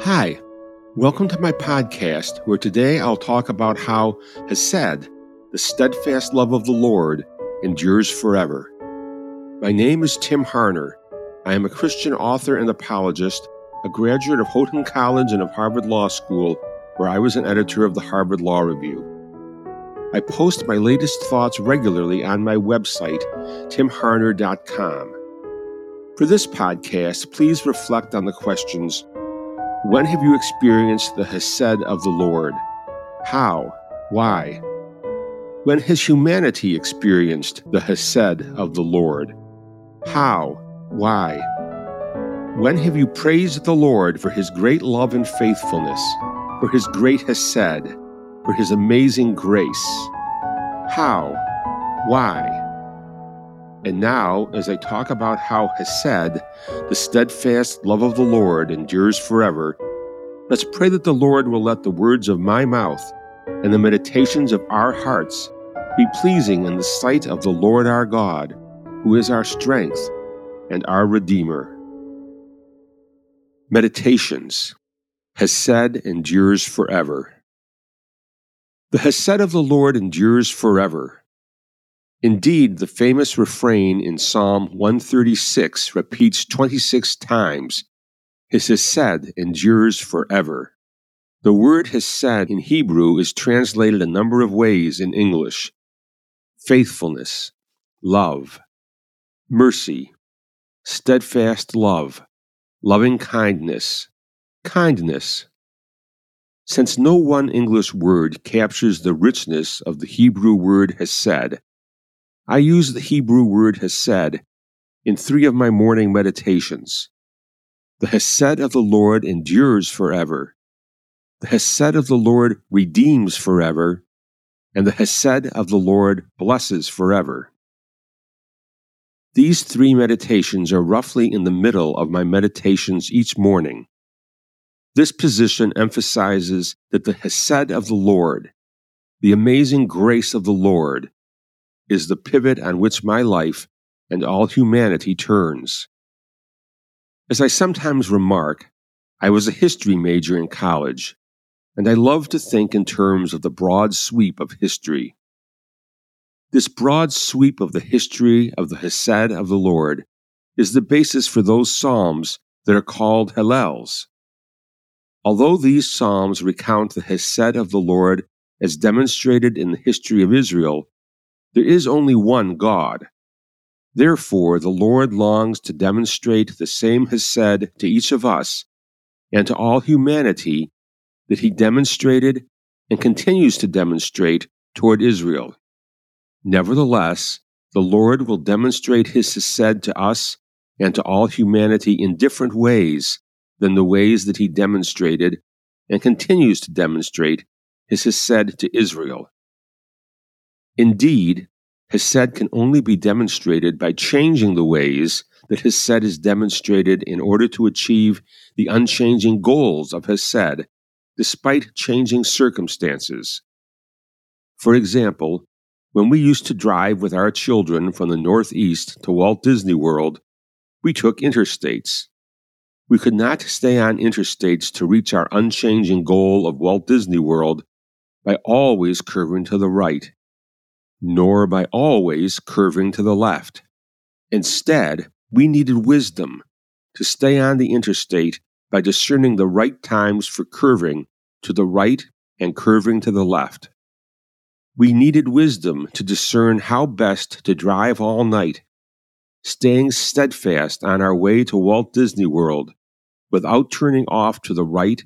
Hi, welcome to my podcast, where today I'll talk about how Hesed, the steadfast love of the Lord, endures forever. My name is Tim Harner. I am a Christian author and apologist, a graduate of Houghton College and of Harvard Law School, where I was an editor of the Harvard Law Review. I post my latest thoughts regularly on my website, timharner.com. For this podcast, please reflect on the questions When have you experienced the Hesed of the Lord? How? Why? When has humanity experienced the Hesed of the Lord? How? Why? When have you praised the Lord for his great love and faithfulness, for his great Hesed, for his amazing grace? How? Why? And now, as I talk about how Hesed, the steadfast love of the Lord, endures forever, let's pray that the Lord will let the words of my mouth and the meditations of our hearts be pleasing in the sight of the Lord our God, who is our strength and our Redeemer. Meditations Hesed endures forever. The Hesed of the Lord endures forever. Indeed, the famous refrain in Psalm 136 repeats 26 times His Hesed endures forever. The word Hesed in Hebrew is translated a number of ways in English faithfulness, love, mercy, steadfast love, loving kindness, kindness. Since no one English word captures the richness of the Hebrew word Hesed, I use the Hebrew word Hesed in three of my morning meditations. The Hesed of the Lord endures forever. The Hesed of the Lord redeems forever. And the Hesed of the Lord blesses forever. These three meditations are roughly in the middle of my meditations each morning. This position emphasizes that the Hesed of the Lord, the amazing grace of the Lord, is the pivot on which my life and all humanity turns. As I sometimes remark, I was a history major in college, and I love to think in terms of the broad sweep of history. This broad sweep of the history of the Hesed of the Lord is the basis for those psalms that are called Hallels. Although these psalms recount the Hesed of the Lord as demonstrated in the history of Israel, there is only one God. Therefore, the Lord longs to demonstrate the same Hesed to each of us and to all humanity that he demonstrated and continues to demonstrate toward Israel. Nevertheless, the Lord will demonstrate his Hesed to us and to all humanity in different ways than the ways that he demonstrated and continues to demonstrate his Hesed to Israel. Indeed, Hesed can only be demonstrated by changing the ways that Hesed is demonstrated in order to achieve the unchanging goals of Hesed, despite changing circumstances. For example, when we used to drive with our children from the Northeast to Walt Disney World, we took interstates. We could not stay on interstates to reach our unchanging goal of Walt Disney World by always curving to the right nor by always curving to the left. Instead, we needed wisdom to stay on the interstate by discerning the right times for curving to the right and curving to the left. We needed wisdom to discern how best to drive all night, staying steadfast on our way to Walt Disney World without turning off to the right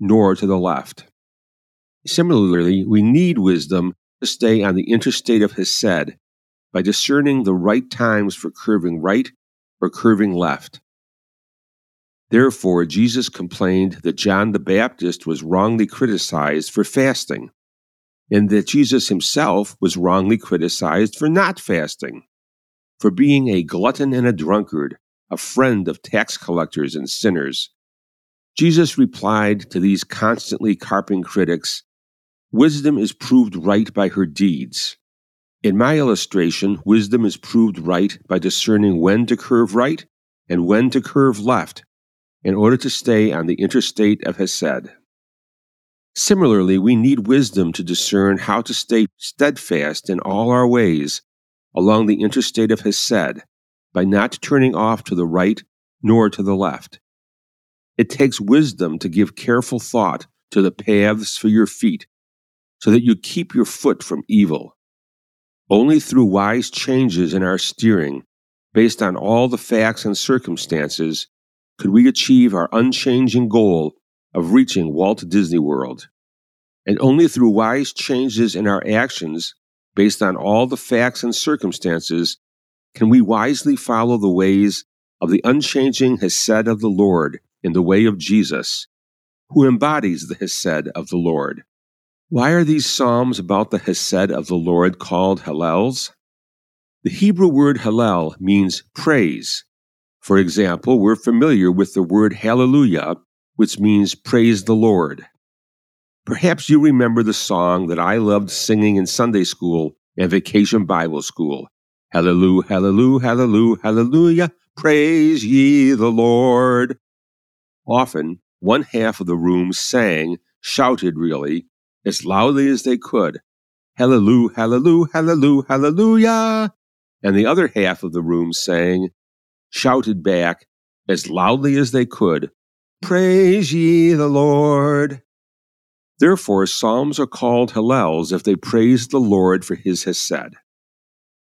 nor to the left. Similarly, we need wisdom to stay on uh, the interstate of Hesed by discerning the right times for curving right or curving left. Therefore, Jesus complained that John the Baptist was wrongly criticized for fasting, and that Jesus himself was wrongly criticized for not fasting, for being a glutton and a drunkard, a friend of tax collectors and sinners. Jesus replied to these constantly carping critics Wisdom is proved right by her deeds. In my illustration, wisdom is proved right by discerning when to curve right and when to curve left, in order to stay on the interstate of Hesed. Similarly, we need wisdom to discern how to stay steadfast in all our ways along the interstate of Hesed by not turning off to the right nor to the left. It takes wisdom to give careful thought to the paths for your feet so that you keep your foot from evil. Only through wise changes in our steering, based on all the facts and circumstances, could we achieve our unchanging goal of reaching Walt Disney World. And only through wise changes in our actions, based on all the facts and circumstances, can we wisely follow the ways of the unchanging Hesed of the Lord in the way of Jesus, who embodies the Hesed of the Lord. Why are these psalms about the Hesed of the Lord called Hallels? The Hebrew word Hallel means praise. For example, we're familiar with the word Hallelujah, which means praise the Lord. Perhaps you remember the song that I loved singing in Sunday school and vacation Bible school. Hallelujah, hallelujah, hallelujah, hallelujah, praise ye the Lord. Often, one half of the room sang, shouted really, as loudly as they could, Hallelujah, hallelujah, hallelujah, hallelujah. And the other half of the room sang, shouted back as loudly as they could, Praise ye the Lord. Therefore, Psalms are called Hallels if they praise the Lord for his Hesed.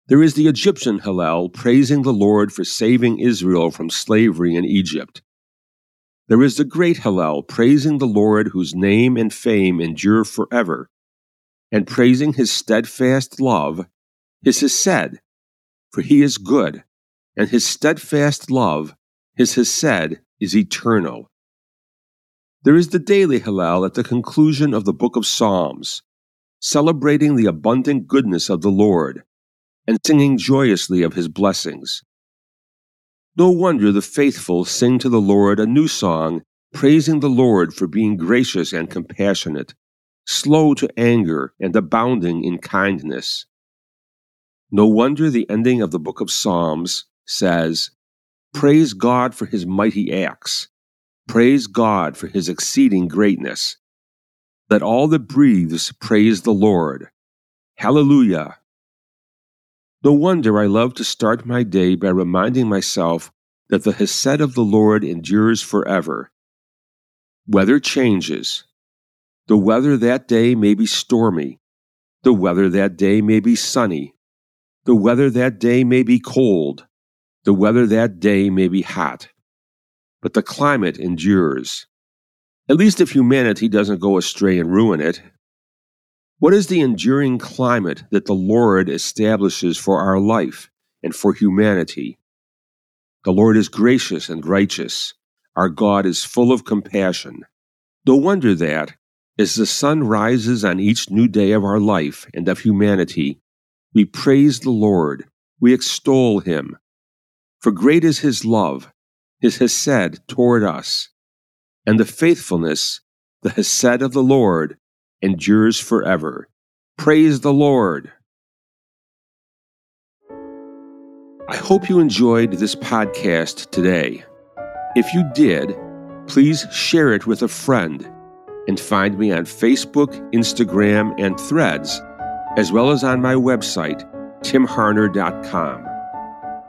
There is the Egyptian Hallel praising the Lord for saving Israel from slavery in Egypt. There is the great Hallel praising the Lord whose name and fame endure forever, and praising his steadfast love, his Hesed, for he is good, and his steadfast love, his Hesed, is eternal. There is the daily Hallel at the conclusion of the book of Psalms, celebrating the abundant goodness of the Lord and singing joyously of his blessings. No wonder the faithful sing to the Lord a new song, praising the Lord for being gracious and compassionate, slow to anger and abounding in kindness. No wonder the ending of the book of Psalms says, Praise God for his mighty acts. Praise God for his exceeding greatness. Let all that breathes praise the Lord. Hallelujah. No wonder I love to start my day by reminding myself that the Hesed of the Lord endures forever. Weather changes. The weather that day may be stormy. The weather that day may be sunny. The weather that day may be cold. The weather that day may be hot. But the climate endures. At least if humanity doesn't go astray and ruin it. What is the enduring climate that the Lord establishes for our life and for humanity? The Lord is gracious and righteous. Our God is full of compassion. No wonder that, as the sun rises on each new day of our life and of humanity, we praise the Lord, we extol him. For great is his love, his hesed toward us, and the faithfulness, the hesed of the Lord, endures forever. Praise the Lord. I hope you enjoyed this podcast today. If you did, please share it with a friend and find me on Facebook, Instagram, and Threads, as well as on my website, timharner.com.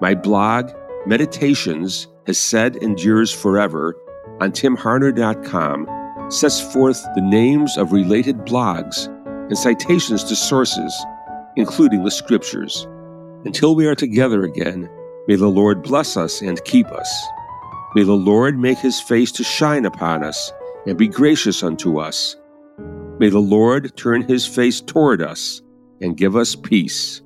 My blog, Meditations, Hesed endures forever on timharner.com sets forth the names of related blogs and citations to sources, including the scriptures. Until we are together again, may the Lord bless us and keep us. May the Lord make his face to shine upon us and be gracious unto us. May the Lord turn his face toward us and give us peace.